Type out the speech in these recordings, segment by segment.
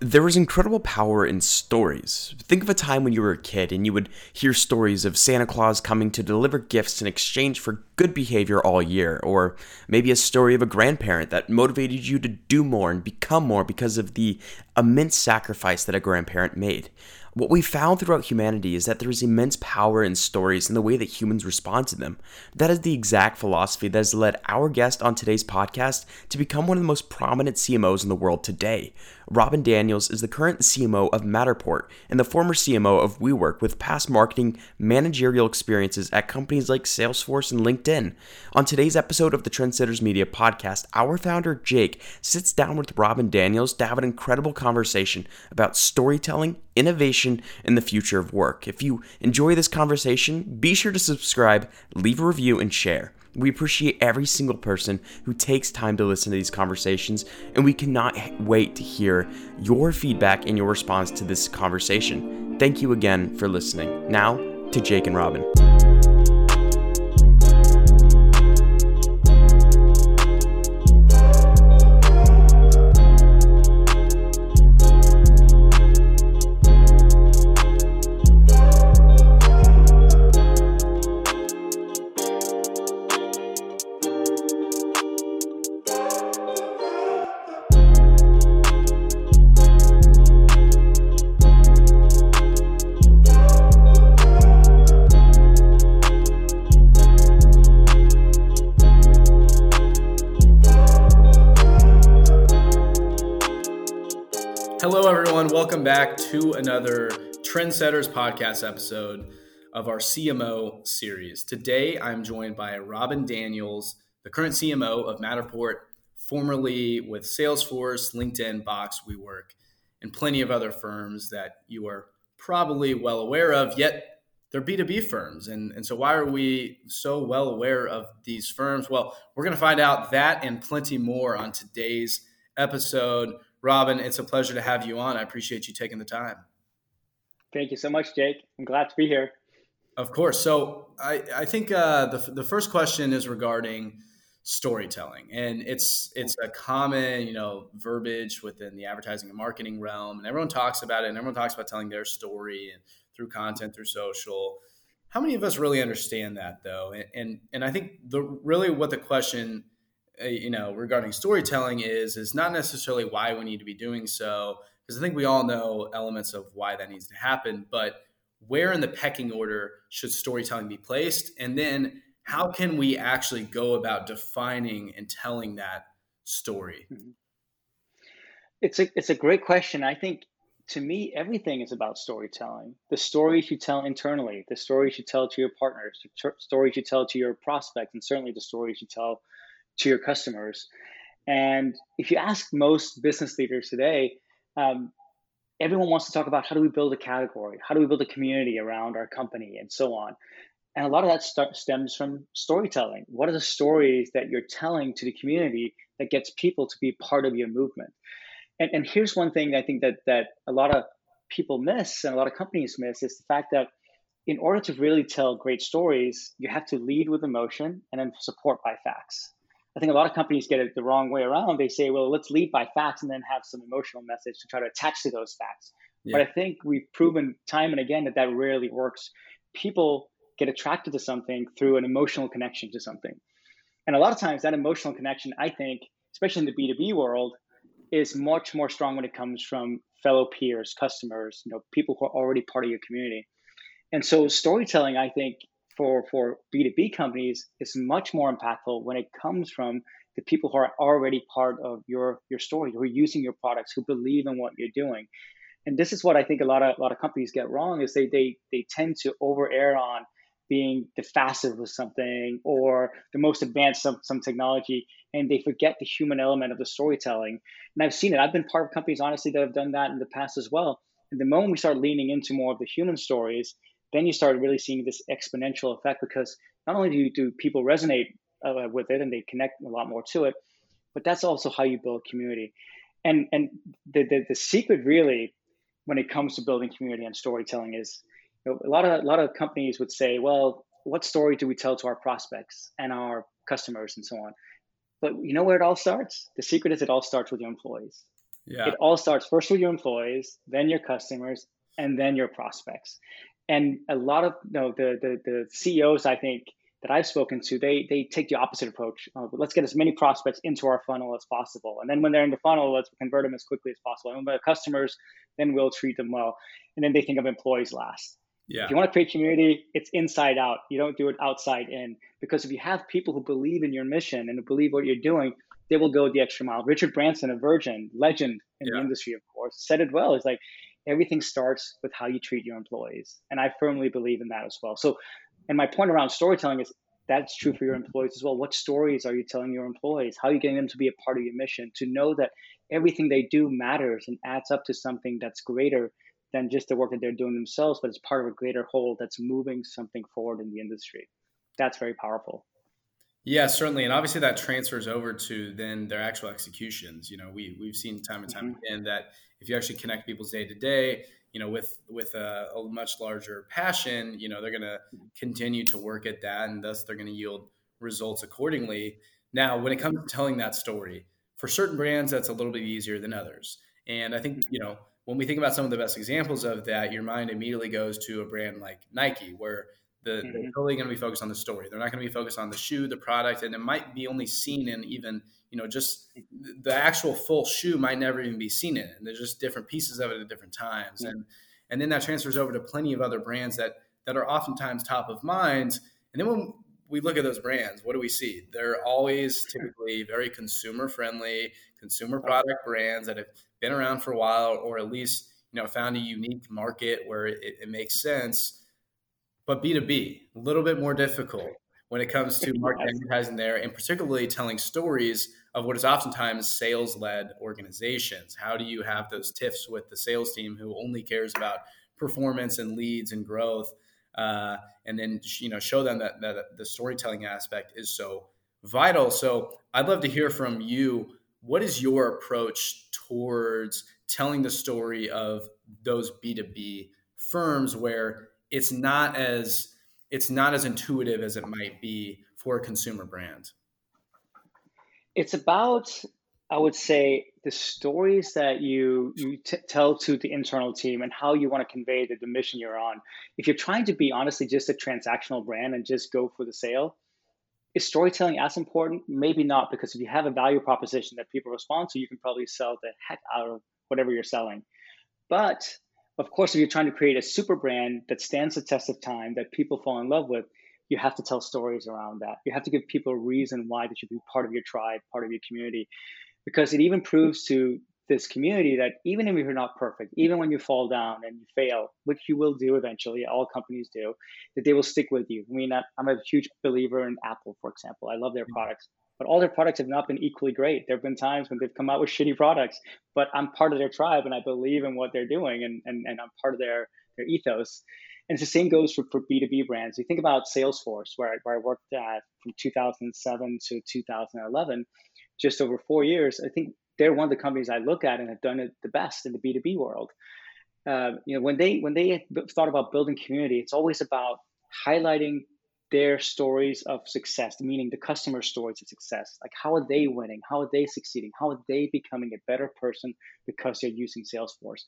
There was incredible power in stories. Think of a time when you were a kid and you would hear stories of Santa Claus coming to deliver gifts in exchange for good behavior all year, or maybe a story of a grandparent that motivated you to do more and become more because of the immense sacrifice that a grandparent made. What we found throughout humanity is that there is immense power in stories and the way that humans respond to them. That is the exact philosophy that has led our guest on today's podcast to become one of the most prominent CMOs in the world today. Robin Daniels is the current CMO of Matterport and the former CMO of WeWork with past marketing managerial experiences at companies like Salesforce and LinkedIn. On today's episode of the Trendsetters Media podcast, our founder Jake sits down with Robin Daniels to have an incredible conversation about storytelling, innovation, and the future of work. If you enjoy this conversation, be sure to subscribe, leave a review, and share. We appreciate every single person who takes time to listen to these conversations, and we cannot wait to hear your feedback and your response to this conversation. Thank you again for listening. Now to Jake and Robin. Back to another Trendsetters podcast episode of our CMO series. Today, I'm joined by Robin Daniels, the current CMO of Matterport, formerly with Salesforce, LinkedIn, Box, WeWork, and plenty of other firms that you are probably well aware of, yet they're B2B firms. And, and so, why are we so well aware of these firms? Well, we're going to find out that and plenty more on today's episode. Robin, it's a pleasure to have you on. I appreciate you taking the time. Thank you so much, Jake. I'm glad to be here. Of course. So I, I think uh, the, the first question is regarding storytelling, and it's it's a common you know verbiage within the advertising and marketing realm, and everyone talks about it, and everyone talks about telling their story and through content, through social. How many of us really understand that though? And and, and I think the really what the question you know regarding storytelling is is not necessarily why we need to be doing so because I think we all know elements of why that needs to happen, but where in the pecking order should storytelling be placed, and then how can we actually go about defining and telling that story? Mm-hmm. It's a it's a great question. I think to me, everything is about storytelling. The stories you tell internally, the stories you tell to your partners, the stories you tell to your prospects, and certainly the stories you tell to your customers. And if you ask most business leaders today, um, everyone wants to talk about how do we build a category, how do we build a community around our company, and so on. And a lot of that st- stems from storytelling. What are the stories that you're telling to the community that gets people to be part of your movement? And, and here's one thing I think that that a lot of people miss and a lot of companies miss is the fact that in order to really tell great stories, you have to lead with emotion and then support by facts. I think a lot of companies get it the wrong way around. They say, well, let's lead by facts and then have some emotional message to try to attach to those facts. Yeah. But I think we've proven time and again that that rarely works. People get attracted to something through an emotional connection to something. And a lot of times that emotional connection, I think, especially in the B2B world, is much more strong when it comes from fellow peers, customers, you know, people who are already part of your community. And so storytelling, I think, for for b2b companies is much more impactful when it comes from the people who are already part of your your story who are using your products who believe in what you're doing. And this is what i think a lot of a lot of companies get wrong is they they they tend to over err on being the fastest with something or the most advanced some, some technology and they forget the human element of the storytelling. And i've seen it. I've been part of companies honestly that have done that in the past as well. And the moment we start leaning into more of the human stories then you start really seeing this exponential effect because not only do, you, do people resonate uh, with it and they connect a lot more to it, but that's also how you build community. And and the, the, the secret really when it comes to building community and storytelling is you know, a lot of a lot of companies would say, well, what story do we tell to our prospects and our customers and so on? But you know where it all starts? The secret is it all starts with your employees. Yeah. It all starts first with your employees, then your customers, and then your prospects. And a lot of you know, the, the the CEOs I think that I've spoken to, they they take the opposite approach. Uh, let's get as many prospects into our funnel as possible, and then when they're in the funnel, let's convert them as quickly as possible. And when the customers, then we'll treat them well, and then they think of employees last. Yeah. If you want to create community, it's inside out. You don't do it outside in. Because if you have people who believe in your mission and who believe what you're doing, they will go the extra mile. Richard Branson, a Virgin legend in yeah. the industry, of course, said it well. It's like everything starts with how you treat your employees, and I firmly believe in that as well. So, and my point around storytelling is that's true for your employees as well. What stories are you telling your employees? How are you getting them to be a part of your mission? To know that everything they do matters and adds up to something that's greater than just the work that they're doing themselves, but it's part of a greater whole that's moving something forward in the industry. That's very powerful. Yeah, certainly, and obviously that transfers over to then their actual executions. You know, we we've seen time and time mm-hmm. again that if you actually connect people's day to day, you know, with with a, a, much larger passion, you know, they're going to continue to work at that, and thus they're going to yield results accordingly. Now, when it comes to telling that story, for certain brands, that's a little bit easier than others, and I think you know when we think about some of the best examples of that, your mind immediately goes to a brand like Nike, where the, mm-hmm. they're totally going to be focused on the story. They're not going to be focused on the shoe, the product, and it might be only seen in even you know just the actual full shoe might never even be seen in it. And there's just different pieces of it at different times, mm-hmm. and and then that transfers over to plenty of other brands that that are oftentimes top of mind. And then when we look at those brands, what do we see? They're always typically very consumer friendly, consumer product brands that have been around for a while, or at least you know found a unique market where it, it makes sense. But B two B, a little bit more difficult when it comes to market advertising there, and particularly telling stories of what is oftentimes sales led organizations. How do you have those tiffs with the sales team who only cares about performance and leads and growth? Uh, and then you know show them that, that the storytelling aspect is so vital. So I'd love to hear from you what is your approach towards telling the story of those b2b firms where it's not as it's not as intuitive as it might be for a consumer brand it's about i would say the stories that you you t- tell to the internal team and how you want to convey the, the mission you're on if you're trying to be honestly just a transactional brand and just go for the sale is storytelling as important? Maybe not, because if you have a value proposition that people respond to, you can probably sell the heck out of whatever you're selling. But of course, if you're trying to create a super brand that stands the test of time, that people fall in love with, you have to tell stories around that. You have to give people a reason why they should be part of your tribe, part of your community, because it even proves to this community that even if you're not perfect, even when you fall down and you fail, which you will do eventually, all companies do, that they will stick with you. I mean, I'm a huge believer in Apple, for example. I love their mm-hmm. products, but all their products have not been equally great. There have been times when they've come out with shitty products, but I'm part of their tribe and I believe in what they're doing and, and, and I'm part of their, their ethos. And the same goes for, for B2B brands. You think about Salesforce, where I, where I worked at from 2007 to 2011, just over four years. I think they're one of the companies I look at and have done it the best in the B2B world. Uh, you know, when they when they thought about building community, it's always about highlighting their stories of success, meaning the customer stories of success. Like how are they winning? How are they succeeding? How are they becoming a better person because they're using Salesforce?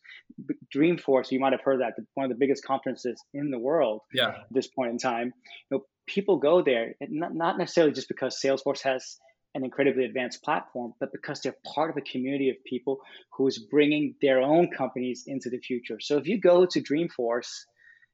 Dreamforce, you might have heard that one of the biggest conferences in the world yeah. at this point in time. You know, people go there, not, not necessarily just because Salesforce has an incredibly advanced platform, but because they're part of a community of people who is bringing their own companies into the future. So if you go to Dreamforce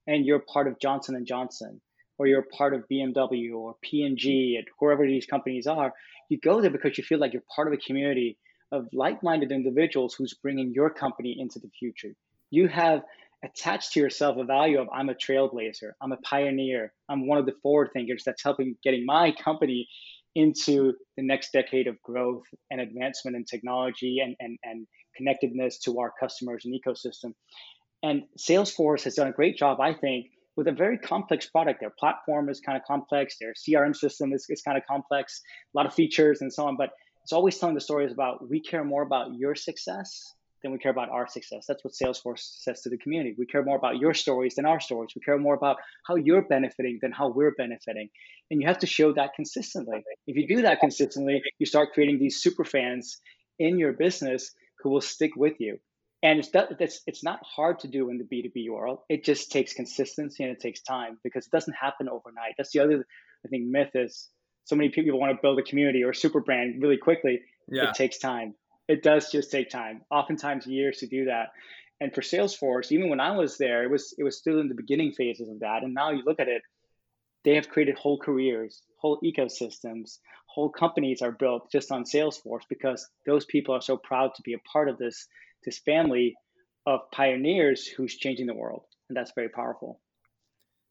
and you're part of Johnson and Johnson, or you're part of BMW or P&G, and whoever these companies are, you go there because you feel like you're part of a community of like-minded individuals who's bringing your company into the future. You have attached to yourself a value of I'm a trailblazer, I'm a pioneer, I'm one of the forward thinkers that's helping getting my company into the next decade of growth and advancement in technology and, and, and connectedness to our customers and ecosystem. And Salesforce has done a great job, I think, with a very complex product. Their platform is kind of complex, their CRM system is, is kind of complex, a lot of features and so on. But it's always telling the stories about we care more about your success than we care about our success. That's what Salesforce says to the community. We care more about your stories than our stories. We care more about how you're benefiting than how we're benefiting. And you have to show that consistently. If you do that consistently, you start creating these super fans in your business who will stick with you. And it's, it's, it's not hard to do in the B2B world. It just takes consistency and it takes time because it doesn't happen overnight. That's the other, I think, myth is so many people want to build a community or a super brand really quickly. Yeah. It takes time it does just take time, oftentimes years to do that. And for Salesforce, even when I was there, it was it was still in the beginning phases of that. And now you look at it, they have created whole careers, whole ecosystems, whole companies are built just on Salesforce because those people are so proud to be a part of this this family of pioneers who's changing the world. And that's very powerful.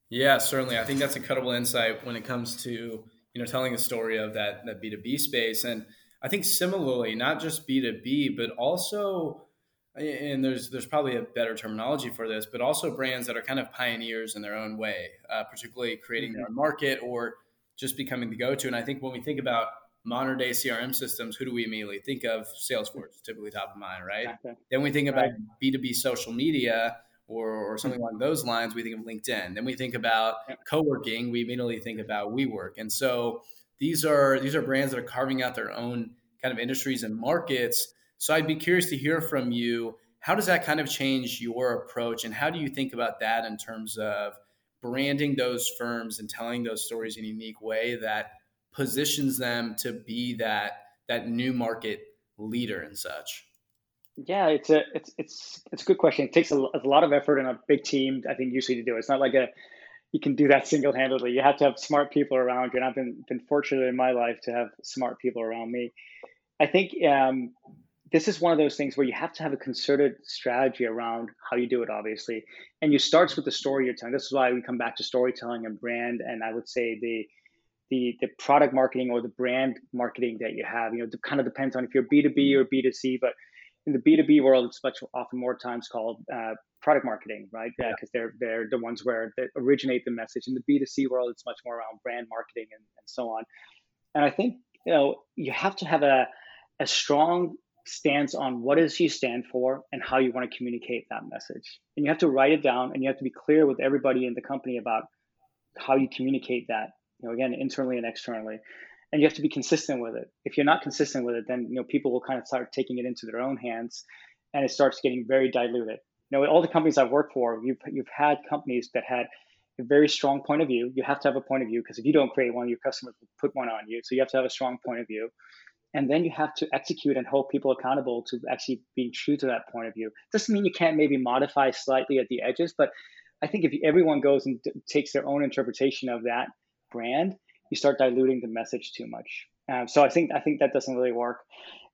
Yeah, certainly. I think that's incredible insight when it comes to, you know, telling a story of that that B2B space. And I think similarly, not just B2B, but also and there's there's probably a better terminology for this, but also brands that are kind of pioneers in their own way, uh, particularly creating mm-hmm. their market or just becoming the go-to. And I think when we think about modern day CRM systems, who do we immediately think of? Salesforce, typically top of mind, right? Exactly. Then we think about B two B social media or, or something along those lines. We think of LinkedIn. Then we think about co-working. We immediately think about WeWork. And so these are these are brands that are carving out their own kind of industries and markets. So I'd be curious to hear from you. How does that kind of change your approach, and how do you think about that in terms of branding those firms and telling those stories in a unique way that positions them to be that that new market leader and such? Yeah, it's a it's it's it's a good question. It takes a, a lot of effort and a big team, I think, usually to do it. It's not like a you can do that single handedly. You have to have smart people around you. And I've been, been fortunate in my life to have smart people around me. I think um, this is one of those things where you have to have a concerted strategy around how you do it, obviously. And you starts with the story you're telling. This is why we come back to storytelling and brand. And I would say the the the product marketing or the brand marketing that you have. You know, it kind of depends on if you're B2B or B2C, but in the B2B world, it's much often more times called uh, product marketing, right? Yeah, because they're they're the ones where they originate the message. In the B2C world, it's much more around brand marketing and, and so on. And I think you know you have to have a a strong stance on what is you stand for and how you want to communicate that message. And you have to write it down and you have to be clear with everybody in the company about how you communicate that, you know, again, internally and externally. And you have to be consistent with it. If you're not consistent with it, then you know people will kind of start taking it into their own hands and it starts getting very diluted you know, all the companies I've worked for, you've you've had companies that had a very strong point of view. You have to have a point of view because if you don't create one, your customers will put one on you. So you have to have a strong point of view. And then you have to execute and hold people accountable to actually being true to that point of view. Doesn't mean you can't maybe modify slightly at the edges, but I think if everyone goes and takes their own interpretation of that brand, you start diluting the message too much. Um, so I think I think that doesn't really work.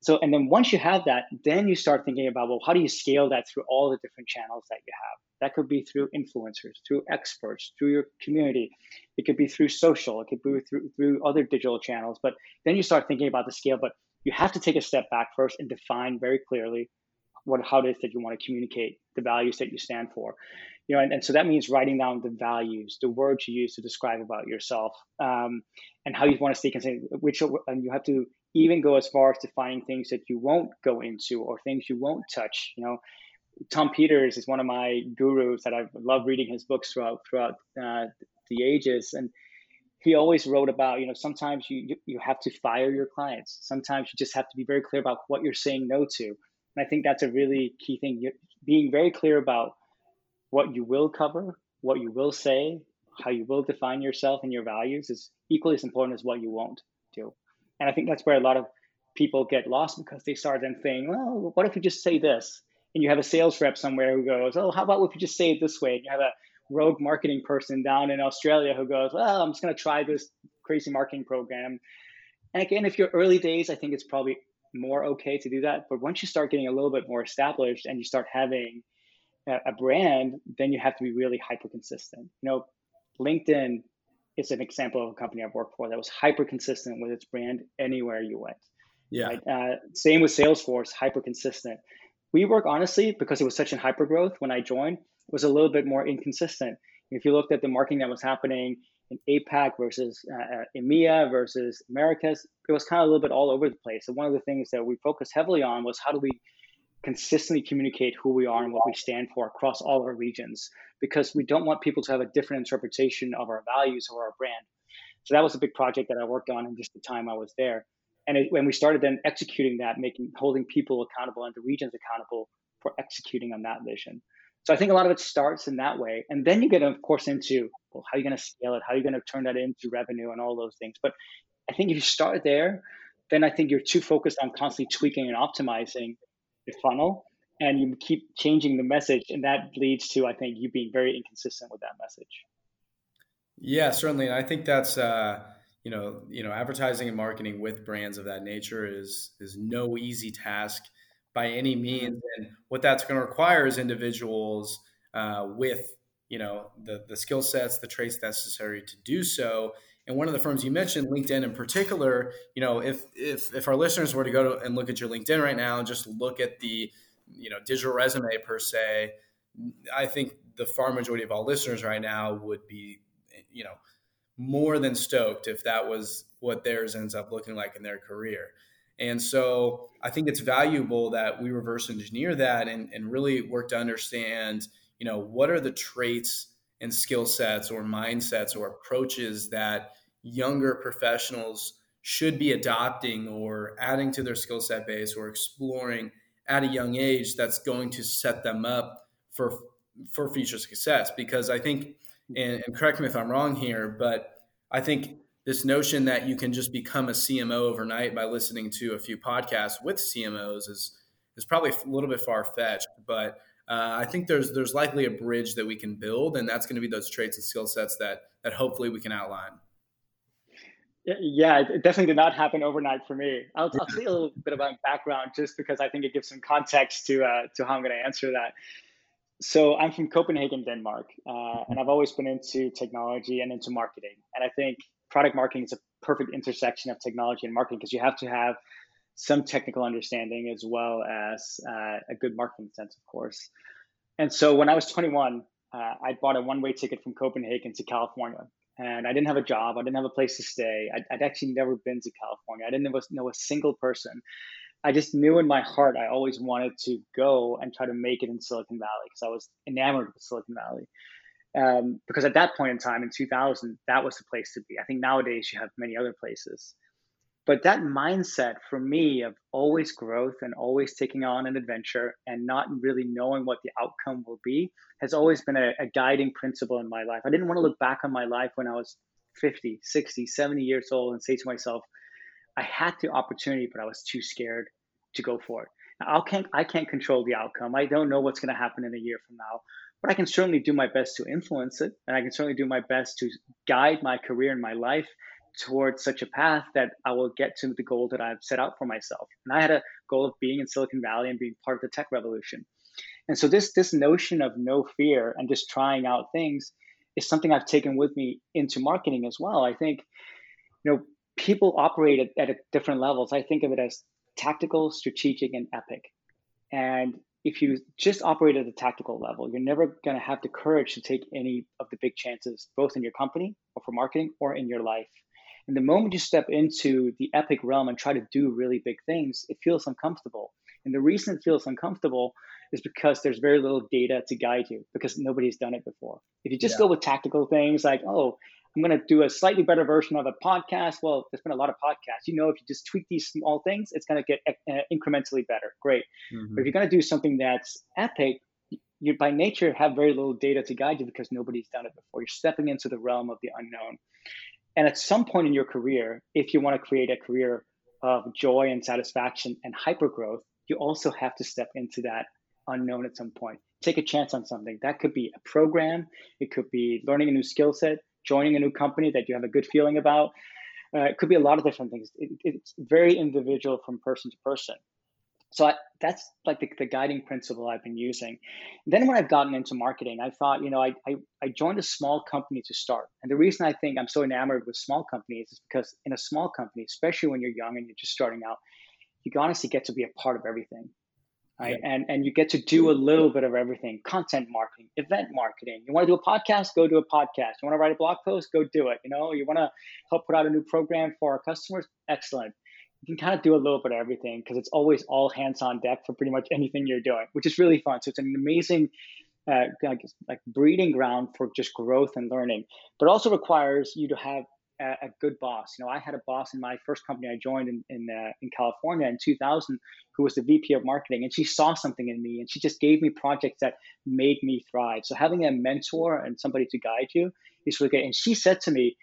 So and then once you have that, then you start thinking about well, how do you scale that through all the different channels that you have? That could be through influencers, through experts, through your community. It could be through social. It could be through through other digital channels. But then you start thinking about the scale. But you have to take a step back first and define very clearly what how it is that you want to communicate the values that you stand for you know and, and so that means writing down the values the words you use to describe about yourself um, and how you want to stay consistent which and you have to even go as far as defining things that you won't go into or things you won't touch you know. Tom peters is one of my gurus that i've loved reading his books throughout throughout uh, the ages and he always wrote about you know sometimes you you have to fire your clients. Sometimes you just have to be very clear about what you're saying no to. And i think that's a really key thing. You're being very clear about what you will cover, what you will say, how you will define yourself and your values is equally as important as what you won't do. And I think that's where a lot of people get lost because they start then saying, well, what if you just say this? And you have a sales rep somewhere who goes, oh, how about if you just say it this way? And you have a rogue marketing person down in Australia who goes, well, I'm just going to try this crazy marketing program. And again, if you're early days, I think it's probably more okay to do that. But once you start getting a little bit more established and you start having a brand, then you have to be really hyper consistent. You know, LinkedIn is an example of a company I've worked for that was hyper consistent with its brand anywhere you went. Yeah. Right? Uh, same with Salesforce, hyper consistent. WeWork, honestly, because it was such a hyper growth when I joined, was a little bit more inconsistent. If you looked at the marketing that was happening in APAC versus uh, uh EMEA versus Americas, it was kind of a little bit all over the place. And one of the things that we focused heavily on was how do we consistently communicate who we are and what we stand for across all our regions because we don't want people to have a different interpretation of our values or our brand. So that was a big project that I worked on in just the time I was there. And it, when we started then executing that, making holding people accountable and the regions accountable for executing on that vision. So I think a lot of it starts in that way, and then you get, of course, into well, how are you going to scale it? How are you going to turn that into revenue and all those things? But I think if you start there, then I think you're too focused on constantly tweaking and optimizing the funnel, and you keep changing the message, and that leads to I think you being very inconsistent with that message. Yeah, certainly, and I think that's. Uh you know, you know, advertising and marketing with brands of that nature is is no easy task by any means. And what that's going to require is individuals uh, with you know the the skill sets, the traits necessary to do so. And one of the firms you mentioned, LinkedIn in particular, you know, if if if our listeners were to go to and look at your LinkedIn right now and just look at the you know digital resume per se, I think the far majority of all listeners right now would be you know more than stoked if that was what theirs ends up looking like in their career. And so I think it's valuable that we reverse engineer that and, and really work to understand, you know, what are the traits and skill sets or mindsets or approaches that younger professionals should be adopting or adding to their skill set base or exploring at a young age that's going to set them up for for future success because I think and, and correct me if I'm wrong here, but I think this notion that you can just become a CMO overnight by listening to a few podcasts with CMOs is is probably a little bit far fetched. But uh, I think there's there's likely a bridge that we can build, and that's going to be those traits and skill sets that that hopefully we can outline. Yeah, it definitely did not happen overnight for me. I'll, I'll tell you a little bit about my background just because I think it gives some context to uh, to how I'm going to answer that. So I'm from Copenhagen, Denmark, uh, and I've always been into technology and into marketing. And I think product marketing is a perfect intersection of technology and marketing because you have to have some technical understanding as well as uh, a good marketing sense, of course. And so when I was 21, uh, I bought a one-way ticket from Copenhagen to California, and I didn't have a job. I didn't have a place to stay. I'd, I'd actually never been to California. I didn't know, know a single person. I just knew in my heart I always wanted to go and try to make it in Silicon Valley because I was enamored with Silicon Valley. Um, because at that point in time, in 2000, that was the place to be. I think nowadays you have many other places. But that mindset for me of always growth and always taking on an adventure and not really knowing what the outcome will be has always been a, a guiding principle in my life. I didn't want to look back on my life when I was 50, 60, 70 years old and say to myself, I had the opportunity, but I was too scared to go for it. Now, I can't I can't control the outcome. I don't know what's going to happen in a year from now, but I can certainly do my best to influence it, and I can certainly do my best to guide my career and my life towards such a path that I will get to the goal that I've set out for myself. And I had a goal of being in Silicon Valley and being part of the tech revolution. And so this this notion of no fear and just trying out things is something I've taken with me into marketing as well. I think, you know, people operate at, at different levels. I think of it as tactical, strategic, and epic. And if you just operate at the tactical level, you're never going to have the courage to take any of the big chances, both in your company or for marketing or in your life. And the moment you step into the epic realm and try to do really big things, it feels uncomfortable. And the reason it feels uncomfortable is because there's very little data to guide you because nobody's done it before. If you just yeah. go with tactical things like, oh, I'm going to do a slightly better version of a podcast. Well, there's been a lot of podcasts. You know, if you just tweak these small things, it's going to get uh, incrementally better. Great. Mm-hmm. But if you're going to do something that's epic, you by nature have very little data to guide you because nobody's done it before. You're stepping into the realm of the unknown. And at some point in your career, if you want to create a career of joy and satisfaction and hyper growth, you also have to step into that unknown at some point. Take a chance on something. That could be a program, it could be learning a new skill set, joining a new company that you have a good feeling about. Uh, it could be a lot of different things. It, it's very individual from person to person. So I, that's like the, the, guiding principle I've been using. then when I've gotten into marketing, I thought, you know, I, I, I joined a small company to start. And the reason I think I'm so enamored with small companies is because in a small company, especially when you're young and you're just starting out, you honestly get to be a part of everything right? Yeah. And and you get to do a little bit of everything: content marketing, event marketing. You want to do a podcast? Go do a podcast. You want to write a blog post? Go do it. You know, you want to help put out a new program for our customers? Excellent. You can kind of do a little bit of everything because it's always all hands on deck for pretty much anything you're doing, which is really fun. So it's an amazing uh, like, like breeding ground for just growth and learning, but also requires you to have a, a, good boss. You know, I had a boss in my first company I joined in in, uh, in California in 2000, who was the VP of marketing, and she saw something in me, and she just gave me projects that made me thrive. So having a mentor and somebody to guide you is really good. And she said to me,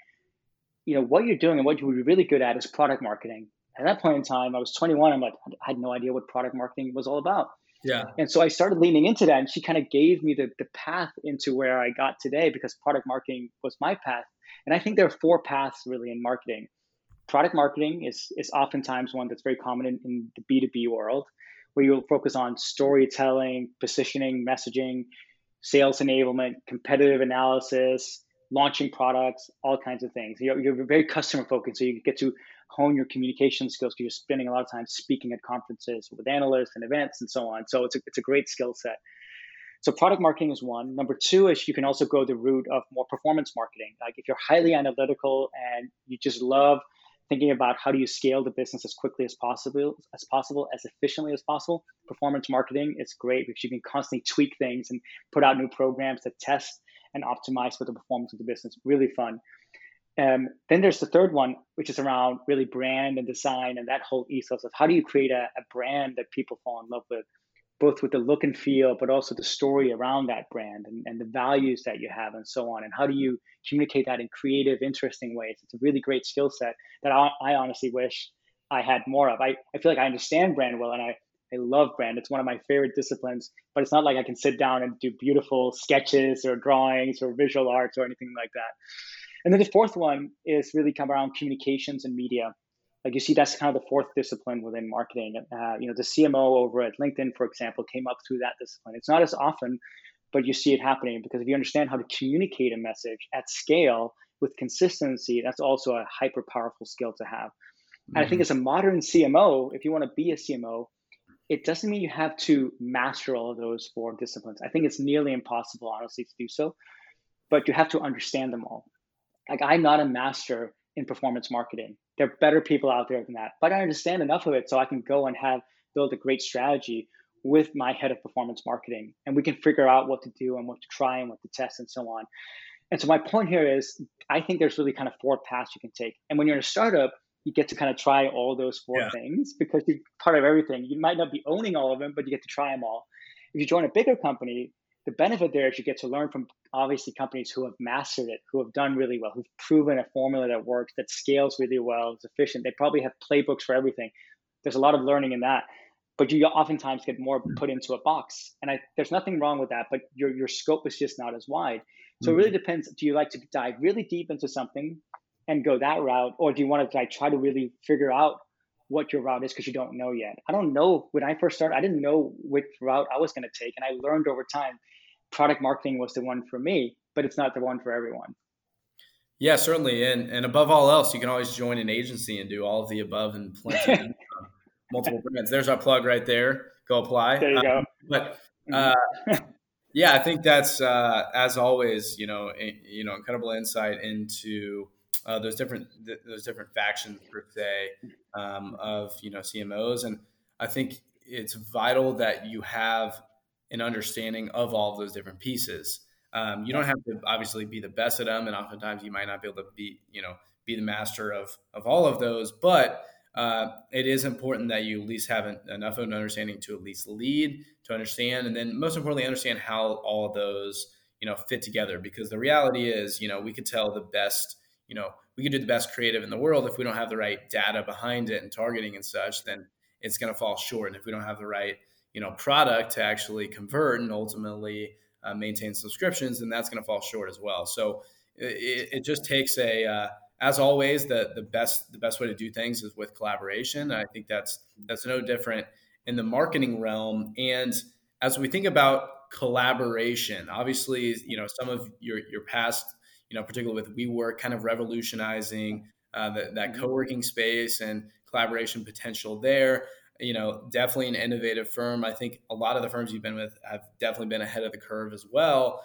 you know, what you're doing and what you would be really good at is product marketing. At that point in time, I was 21. I'm like, I had no idea what product marketing was all about. Yeah. And so I started leaning into that, and she kind of gave me the, the path into where I got today because product marketing was my path. And I think there are four paths really in marketing. Product marketing is, is oftentimes one that's very common in, in the B2B world, where you'll focus on storytelling, positioning, messaging, sales enablement, competitive analysis, launching products, all kinds of things. You're, you're very customer focused, so you get to hone your communication skills because you're spending a lot of time speaking at conferences with analysts and events and so on. So it's a, it's a great skill set. So product marketing is one. Number two is you can also go the route of more performance marketing. Like if you're highly analytical and you just love thinking about how do you scale the business as quickly as possible, as possible, as efficiently as possible, performance marketing is great because you can constantly tweak things and put out new programs that test and optimize for the performance of the business. Really fun. Um, then there's the third one, which is around really brand and design and that whole ethos of how do you create a, a brand that people fall in love with, both with the look and feel, but also the story around that brand and, and the values that you have and so on. And how do you communicate that in creative, interesting ways? It's a really great skill set that I, I honestly wish I had more of. I, I feel like I understand brand well and I, I love brand. It's one of my favorite disciplines, but it's not like I can sit down and do beautiful sketches or drawings or visual arts or anything like that. And then the fourth one is really come around communications and media. Like you see, that's kind of the fourth discipline within marketing. Uh, you know, the CMO over at LinkedIn, for example, came up through that discipline. It's not as often, but you see it happening because if you understand how to communicate a message at scale with consistency, that's also a hyper powerful skill to have. Mm-hmm. And I think mm-hmm. as a modern CMO, if you want to be a CMO, it doesn't mean you have to master all of those four disciplines. I think it's nearly impossible, honestly, to do so, but you have to understand them all. Like I'm not a master in performance marketing. There are better people out there than that, but I understand enough of it so I can go and have build a great strategy with my head of performance marketing, and we can figure out what to do and what to try and what to test and so on. And so my point here is, I think there's really kind of four paths you can take. And when you're in a startup, you get to kind of try all those four yeah. things because you're part of everything. You might not be owning all of them, but you get to try them all. If you join a bigger company, the benefit there is you get to learn from obviously companies who have mastered it, who have done really well, who've proven a formula that works, that scales really well, is efficient. They probably have playbooks for everything. There's a lot of learning in that, but you oftentimes get more put into a box. And I, there's nothing wrong with that, but your your scope is just not as wide. So mm-hmm. it really mm-hmm. depends. Do you like to dive really deep into something and go that route, or do you want to like try to really figure out what your route is because you don't know yet? I don't know. When I first started, I didn't know which route I was going to take, and I learned over time. Product marketing was the one for me, but it's not the one for everyone. Yeah, certainly, and and above all else, you can always join an agency and do all of the above and plenty multiple brands. There's our plug right there. Go apply. There you go. Um, but uh, yeah, I think that's uh, as always, you know, you know, incredible insight into uh, those different th- those different factions per se um, of you know CMOs, and I think it's vital that you have an understanding of all of those different pieces. Um, you don't have to obviously be the best at them, and oftentimes you might not be able to be you know be the master of of all of those, but uh, it is important that you at least have an, enough of an understanding to at least lead, to understand, and then most importantly, understand how all of those you know fit together. Because the reality is, you know, we could tell the best you know, we could do the best creative in the world. If we don't have the right data behind it and targeting and such, then it's going to fall short. And if we don't have the right, you know, product to actually convert and ultimately uh, maintain subscriptions, and that's going to fall short as well. So it, it just takes a, uh, as always, the the best the best way to do things is with collaboration. I think that's that's no different in the marketing realm. And as we think about collaboration, obviously, you know, some of your your past you know, particularly with WeWork kind of revolutionizing uh, the, that mm-hmm. co-working space and collaboration potential there. You know, definitely an innovative firm. I think a lot of the firms you've been with have definitely been ahead of the curve as well.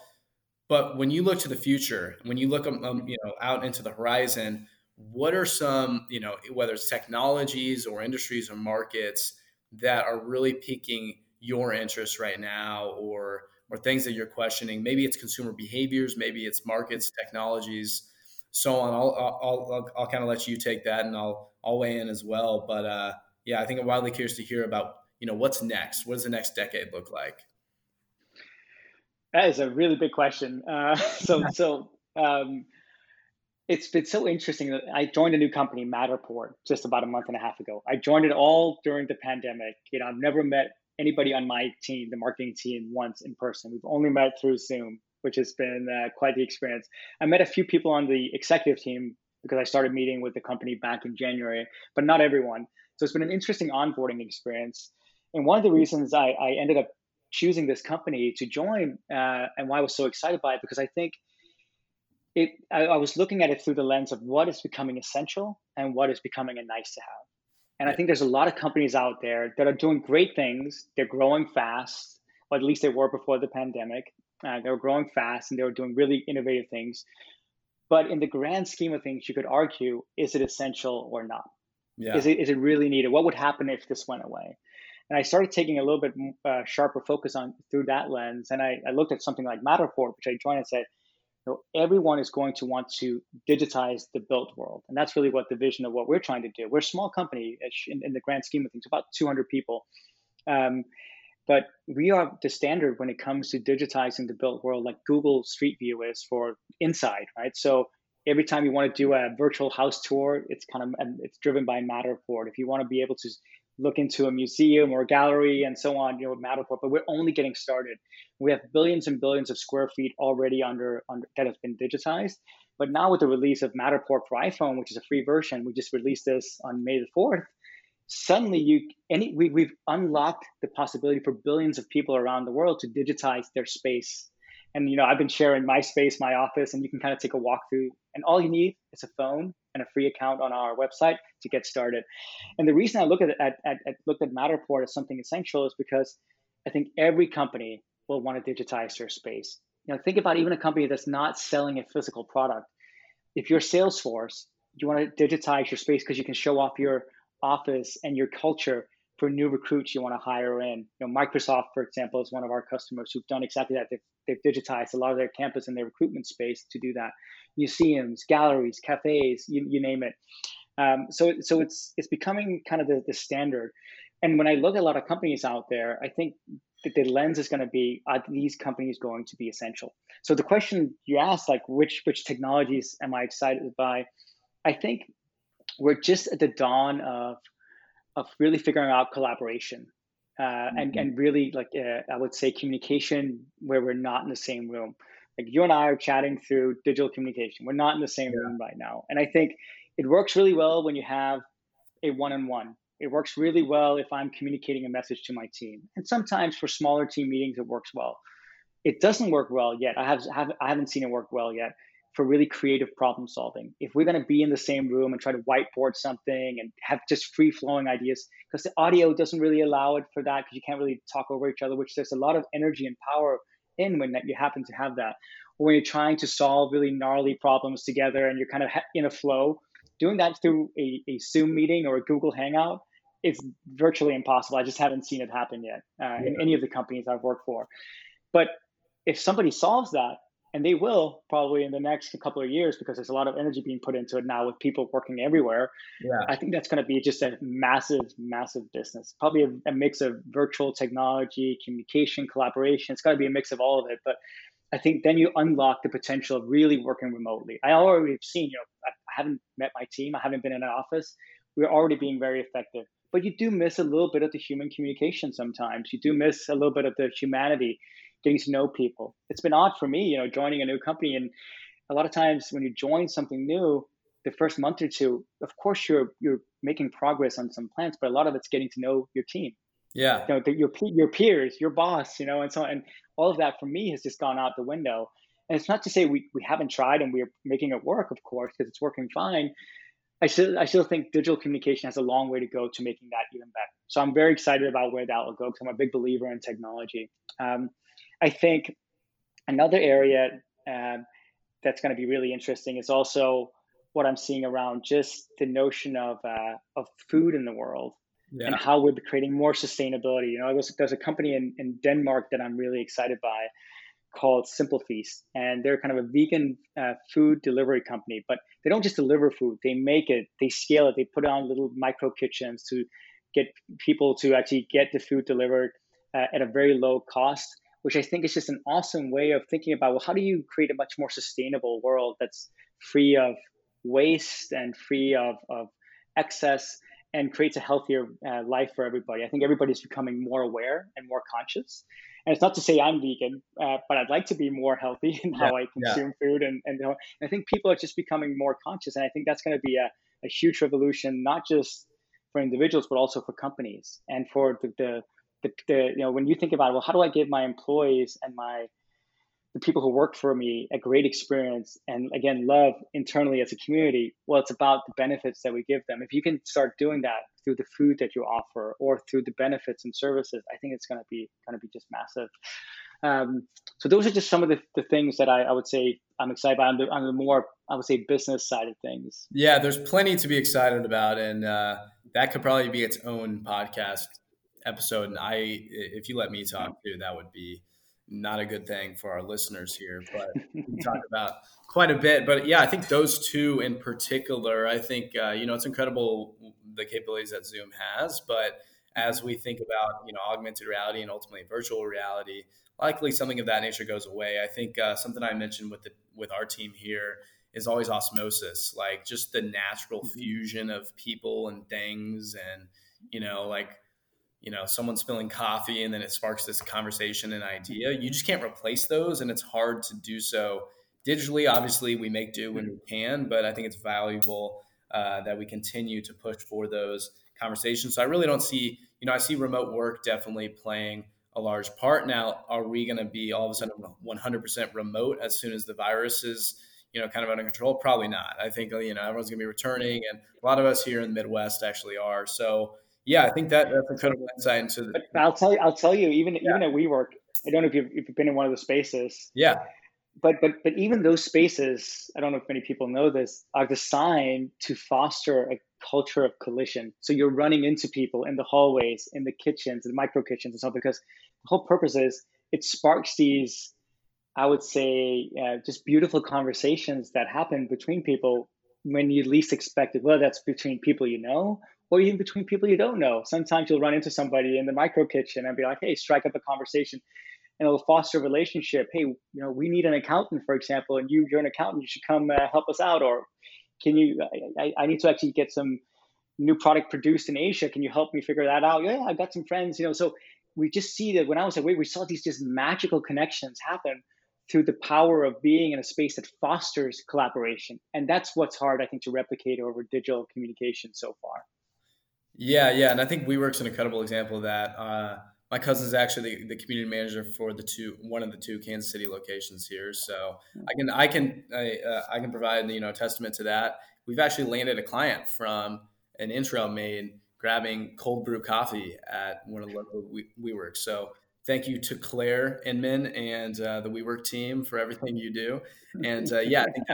But when you look to the future, when you look um, um, you know out into the horizon, what are some, you know, whether it's technologies or industries or markets that are really piquing your interest right now or or things that you're questioning? Maybe it's consumer behaviors, maybe it's markets, technologies, so on. I'll I'll I'll, I'll kind of let you take that and I'll I'll weigh in as well. But uh, yeah, I think I'm wildly curious to hear about you know what's next. What does the next decade look like? That is a really big question. Uh, so so um, it's been so interesting that I joined a new company, Matterport, just about a month and a half ago. I joined it all during the pandemic. You know, I've never met anybody on my team, the marketing team, once in person. We've only met through Zoom, which has been uh, quite the experience. I met a few people on the executive team because I started meeting with the company back in January, but not everyone. So it's been an interesting onboarding experience. And one of the reasons I, I ended up choosing this company to join uh, and why I was so excited by it, because I think it, I, I, was looking at it through the lens of what is becoming essential and what is becoming a nice to have. And I think there's a lot of companies out there that are doing great things. They're growing fast, or at least they were before the pandemic. Uh, they were growing fast and they were doing really innovative things. But in the grand scheme of things, you could argue, is it essential or not? Yeah. Is it is it really needed? What would happen if this went away? And I started taking a little bit uh, sharper focus on through that lens. And I, I looked at something like Matterport, which I joined and said, you know, everyone is going to want to digitize the built world. And that's really what the vision of what we're trying to do. We're a small company in, in the grand scheme of things, about 200 people. Um, but we are the standard when it comes to digitizing the built world, like Google Street View is for inside, right? So every time you want to do a virtual house tour, it's kind of it's driven by Matterport. If you want to be able to look into a museum or a gallery and so on, you know, Matterport, but we're only getting started. We have billions and billions of square feet already under, under that has been digitized. But now with the release of Matterport for iPhone, which is a free version, we just released this on May the 4th. Suddenly, you any we, we've unlocked the possibility for billions of people around the world to digitize their space. And you know, I've been sharing my space, my office, and you can kind of take a walk through. And all you need is a phone and a free account on our website to get started. And the reason I look at, at, at, at looked at Matterport as something essential is because I think every company will want to digitize their space. You know, think about even a company that's not selling a physical product. If you're Salesforce, you want to digitize your space because you can show off your office and your culture for new recruits you want to hire in. You know, Microsoft, for example, is one of our customers who've done exactly that. They've, they've digitized a lot of their campus and their recruitment space to do that. Museums, galleries, cafes, you, you name it. Um, so, so it's it's becoming kind of the, the standard. And when I look at a lot of companies out there, I think that the lens is going to be: Are these companies going to be essential? So the question you asked, like which which technologies am I excited by? I think we're just at the dawn of of really figuring out collaboration uh, mm-hmm. and and really like uh, I would say communication where we're not in the same room. Like you and I are chatting through digital communication. We're not in the same yeah. room right now, and I think it works really well when you have a one-on-one. It works really well if I'm communicating a message to my team, and sometimes for smaller team meetings it works well. It doesn't work well yet. I have, have I haven't seen it work well yet for really creative problem solving. If we're going to be in the same room and try to whiteboard something and have just free flowing ideas, because the audio doesn't really allow it for that, because you can't really talk over each other, which there's a lot of energy and power in when that you happen to have that. Or when you're trying to solve really gnarly problems together and you're kind of in a flow, doing that through a, a Zoom meeting or a Google Hangout is virtually impossible. I just haven't seen it happen yet uh, yeah. in any of the companies I've worked for. But if somebody solves that, and they will probably in the next couple of years because there's a lot of energy being put into it now with people working everywhere. Yeah. I think that's going to be just a massive, massive business. Probably a, a mix of virtual technology, communication, collaboration. It's got to be a mix of all of it. But I think then you unlock the potential of really working remotely. I already have seen, you know, I haven't met my team, I haven't been in an office. We're already being very effective. But you do miss a little bit of the human communication sometimes. You do miss a little bit of the humanity getting to know people. It's been odd for me, you know, joining a new company. And a lot of times when you join something new, the first month or two, of course, you're you're making progress on some plans, but a lot of it's getting to know your team. Yeah, you know, the, your your peers, your boss, you know, and so and all of that for me has just gone out the window. And it's not to say we, we haven't tried and we're making it work, of course, because it's working fine. I still I still think digital communication has a long way to go to making that even better. So I'm very excited about where that will go because I'm a big believer in technology. Um, I think another area um, that's going to be really interesting is also what I'm seeing around just the notion of uh, of food in the world Yeah. and how we're creating more sustainability. You know, there's, there's a company in, in Denmark that I'm really excited by called Simple Feast, and they're kind of a vegan uh, food delivery company. But they don't just deliver food; they make it, they scale it, they put on little micro kitchens to get people to actually get the food delivered uh, at a very low cost. Which I think is just an awesome way of thinking about well, how do you create a much more sustainable world that's free of waste and free of, of excess and creates a healthier uh, life for everybody. I think everybody's becoming more aware and more conscious. And it's not to say I'm vegan, uh, but I'd like to be more healthy in how Yeah, I consume food. And, and, and I think people are just becoming more conscious. And I think that's going to be a, a huge revolution, not just for individuals, but also for companies and for the, the, the, the, you know, when you think about, well, how do I give my employees and my the people who work for me a great experience and again love internally as a community? Well it's about the benefits that we give them. If you can start doing that through the food that you offer or through the benefits and services i think it's going to be going to be just massive. Um, so those are just some of the, the things that I, I would say i'm excited about. On the, on the more i would say business side of things. Yeah, there's plenty to be excited about, and uh, that could probably be its own podcast episode. And I, if you let me talk too, that would be not a good thing for our listeners here. But we talk about quite a bit. But yeah, I think those two in particular, I think uh, you know it's incredible the capabilities that Zoom has. But as we think about you know augmented reality and ultimately virtual reality, likely something of that nature goes away. I think uh, something I mentioned with the with our team here is always osmosis, like just the natural Mhm. fusion of people and things, and you know, like you know, someone spilling coffee and then it sparks this conversation and idea. You just can't replace those, and it's hard to do so digitally. Obviously, we make do when we can, but I think it's valuable uh, that we continue to push for those conversations. So I really don't see, you know, I see remote work definitely playing a large part. Now, are we going to be all of a sudden 100% remote as soon as the virus is, you know, kind of under control? Probably not. I think, you know, everyone's going to be returning, and a lot of us here in the Midwest actually are. So, yeah, I think that that's incredible insight into the. but i'll tell you i'll tell you even even at WeWork, i don't know if you've, if you've been in one of the spaces. Yeah, but but but even those spaces i don't know if many people know this are designed to foster a culture of collision. So you're running into people in the hallways in the kitchens in the micro kitchens and stuff because the whole purpose is it sparks these i would say uh, just beautiful conversations that happen between people when you least expect it. Whether that's between people you know or even between people you don't know sometimes you'll run into somebody in the micro kitchen and be like hey strike up a conversation and it'll foster a relationship. Hey, you know, we need an accountant, for example, and you, you're an accountant. You should come uh, help us out. Or can you? I, I need to actually get some new product produced in Asia. Can you help me figure that out? Yeah, I've got some friends. You know, so we just see that when I was away, we saw these just magical connections happen through the power of being in a space that fosters collaboration, and that's what's hard, I think, to replicate over digital communication so far. Yeah, yeah, and I think WeWork's an incredible example of that. Uh, my cousin's actually the, the community manager for the two one of the two Kansas City locations here, so I can I can I, uh, I can provide you know testament to that. We've actually landed a client from an intro made grabbing cold brew coffee at one of the local we, WeWork. So thank you to Claire Inman and uh, the WeWork team for everything you do. And uh, yeah, I think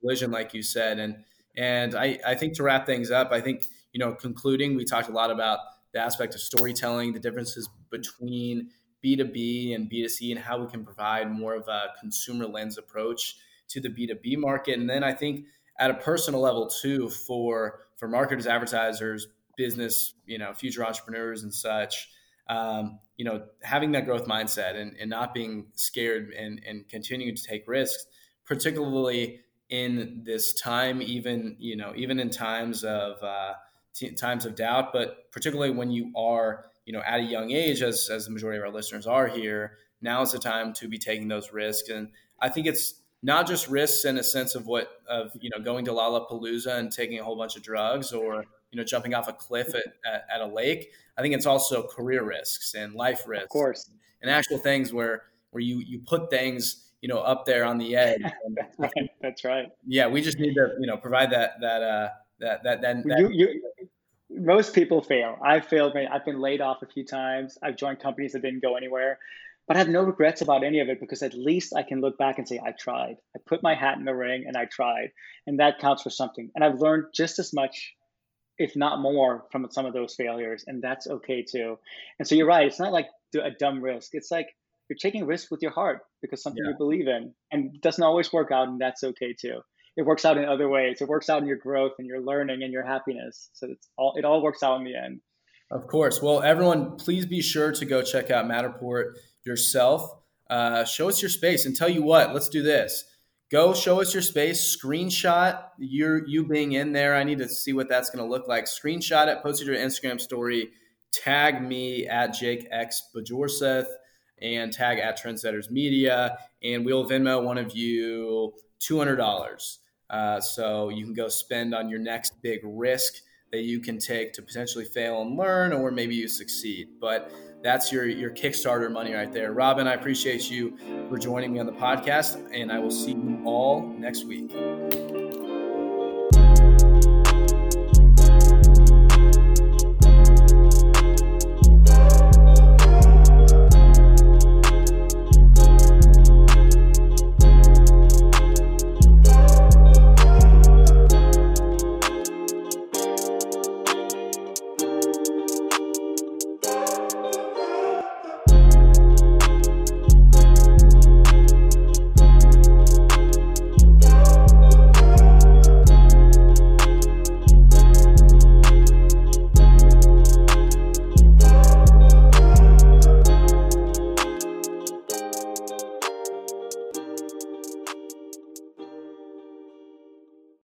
collision, like you said, and and I I think to wrap things up, I think you know concluding, we talked a lot about the aspect of storytelling, the differences between B2B and B2C, and how we can provide more of a consumer lens approach to the B2B market. And then I think at a personal level too, for for marketers, advertisers, business, you know, future entrepreneurs and such, um, you know, having that growth mindset and, and not being scared and, and continuing to take risks, particularly in this time, even, you know, even in times of uh, t- times of doubt, but particularly when you are, you know, at a young age, as, as the majority of our listeners are here, now is the time to be taking those risks. And I think it's not just risks in a sense of what, of, you know, going to Lollapalooza and taking a whole bunch of drugs or, you know, jumping off a cliff at, at, at a lake. I think it's also career risks and life risks. Of course. And actual things where, where you, you put things, you know, up there on the edge. That's right. That's right. yeah, we just need to, you know, provide that, that, uh, that, that, that, that you, you, most people fail. I've failed. I've been laid off a few times. I've joined companies that didn't go anywhere. but I have no regrets about any of it because at least I can look back and say, I tried. I put my hat in the ring and I tried. And that counts for something. And I've learned just as much, if not more, from some of those failures. And that's okay too. And so you're right. It's not like a dumb risk. It's like you're taking risks with your heart because something yeah. you believe in. And it doesn't always work out. And that's okay too. It works out in other ways. It works out in your growth and your learning and your happiness. So it's all it all works out in the end. Of course. Well, everyone, please be sure to go check out Matterport yourself. Uh, show us your space and tell you what, let's do this. Go show us your space, screenshot you you being in there. I need to see what that's going to look like. Screenshot it, post it to your Instagram story, tag me at Jake X Bajorseth and tag at Trendsetters Media, and we'll Venmo one of you $200. Uh, so you can go spend on your next big risk that you can take to potentially fail and learn, or maybe you succeed. But that's your your Kickstarter money right there. Robin, I appreciate you for joining me on the podcast, and I will see you all next week.